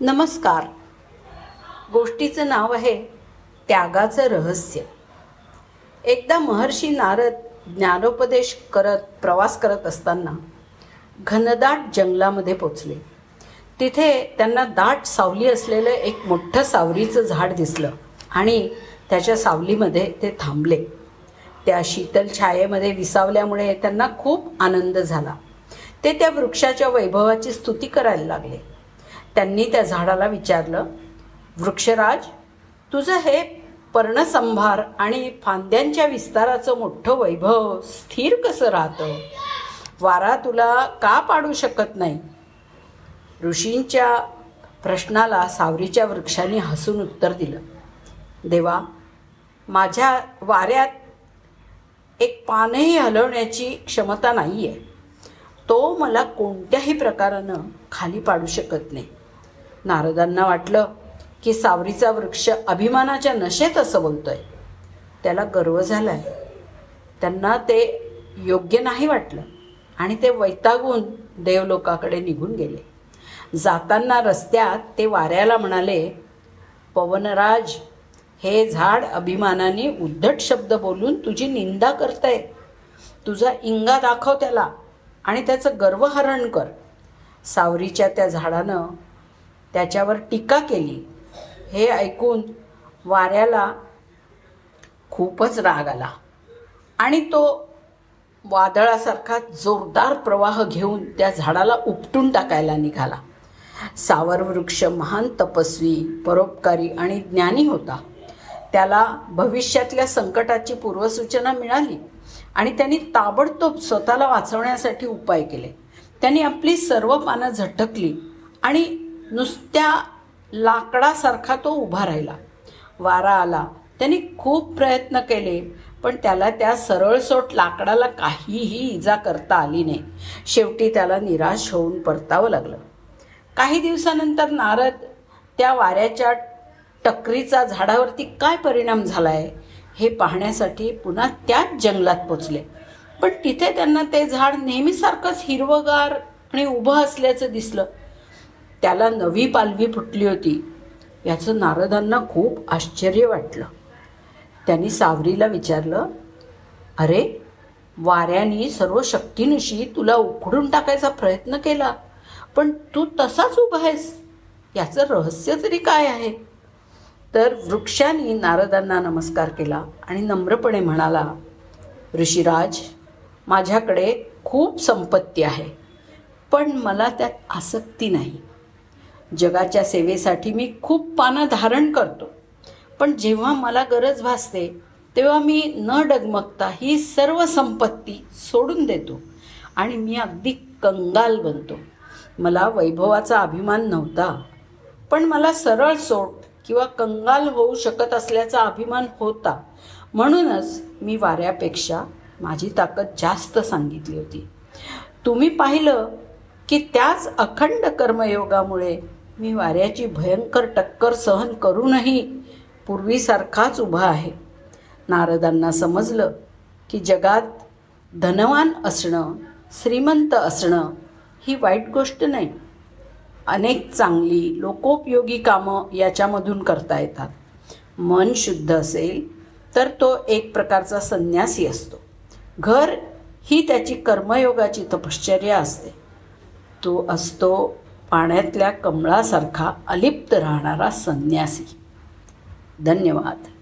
नमस्कार. गोष्टीचं नाव आहे त्यागाचं रहस्य. एकदा महर्षी नारद ज्ञानोपदेश करत प्रवास करत असताना घनदाट जंगलामध्ये पोचले. तिथे त्यांना दाट सावली असलेलं एक मोठं सावरीचं झाड दिसलं आणि त्याच्या सावलीमध्ये ते थांबले. त्या शीतल छायेमध्ये विसावल्यामुळे त्यांना खूप आनंद झाला. ते त्या वृक्षाच्या वैभवाची स्तुती करायला लागले. त्यांनी त्या झाडाला विचारलं वृक्षराज तुझं हे पर्णसंभार आणि फांद्यांच्या विस्ताराचं मोठं वैभव स्थिर कसं राहतं? वारा तुला का पाडू शकत नाही? ऋषींच्या प्रश्नाला सावरीच्या वृक्षाने हसून उत्तर दिलं देवा माझ्या वाऱ्यात एक पानही हलवण्याची क्षमता नाही आहे तो मला कोणत्याही प्रकारानं खाली पाडू शकत नाही. नारदांना वाटलं की सावरीचा वृक्ष अभिमानाच्या नशेत असं बोलतोय. त्याला गर्व झालाय. त्यांना ते योग्य नाही वाटलं आणि ते वैतागून देवलोकाकडे निघून गेले. जाताना रस्त्यात ते वाऱ्याला म्हणाले पवनराज हे झाड अभिमानाने उद्धट शब्द बोलून तुझी निंदा करतंय. तुझा इंगा दाखव त्याला आणि त्याचं गर्वहरण कर. सावरीच्या त्या झाडानं त्याच्यावर टीका केली. हे ऐकून वाऱ्याला खूपच राग आला. आणि तो वादळासारखा जोरदार प्रवाह घेऊन त्या झाडाला उपटून टाकायला निघाला. सावर वृक्ष महान तपस्वी परोपकारी आणि ज्ञानी होता. त्याला भविष्यातल्या संकटाची पूर्वसूचना मिळाली आणि त्यांनी ताबडतोब स्वतःला वाचवण्यासाठी उपाय केले. त्यांनी आपली सर्व पानं झटकली आणि नुसत्या लाकडासारखा तो उभा राहिला. वारा आला. त्यांनी खूप प्रयत्न केले पण त्याला त्या सरळसोट लाकडाला काहीही इजा करता आली नाही. शेवटी त्याला निराश होऊन परतावं लागलं. काही दिवसानंतर नारद त्या वाऱ्याच्या टकरीचा झाडावरती काय परिणाम झाला आहे हे पाहण्यासाठी पुन्हा त्याच जंगलात पोचले. पण तिथे त्यांना ते झाड नेहमीसारखंच हिरवगार आणि उभं असल्याचं दिसलं. त्याला नवी पालवी फुटली होती. याचं नारदांना खूप आश्चर्य वाटलं. त्यांनी सावरीला विचारलं अरे वाऱ्याने सर्व शक्तीनिशी तुला उखडून टाकायचा प्रयत्न केला पण तू तसाच उभा आहेस. याचं रहस्य तरी काय आहे? तर वृक्षाने नारदांना नमस्कार केला आणि नम्रपणे म्हणाला ऋषीराज माझ्याकडे खूप संपत्ती आहे पण मला त्यात आसक्ती नाही. जगाच्या सेवेसाठी मी खूप पानं धारण करतो. पण जेव्हा मला गरज भासते तेव्हा मी न डगमगता ही सर्व संपत्ती सोडून देतो आणि मी अगदी कंगाल बनतो. मला वैभवाचा अभिमान नव्हता पण मला सरळ सोट किंवा कंगाल होऊ शकत असल्याचा अभिमान होता. म्हणूनच मी वाऱ्यापेक्षा माझी ताकद जास्त सांगितली होती. तुम्ही पाहिलं की त्याच अखंड कर्मयोगामुळे मी वाऱ्याची भयंकर टक्कर सहन करूनही पूर्वीसारखाच उभा आहे. नारदांना समजलं की जगात धनवान असणं श्रीमंत असणं ही वाईट गोष्ट नाही. अनेक चांगली लोकोपयोगी कामं याच्यामधून करता येतात. मन शुद्ध असेल तर तो एक प्रकारचा संन्यासी असतो. घर ही त्याची कर्मयोगाची तपश्चर्या असते. तो असतो पाण्यातल्या कमळासारखा अलिप्त राहणारा संन्यासी. धन्यवाद.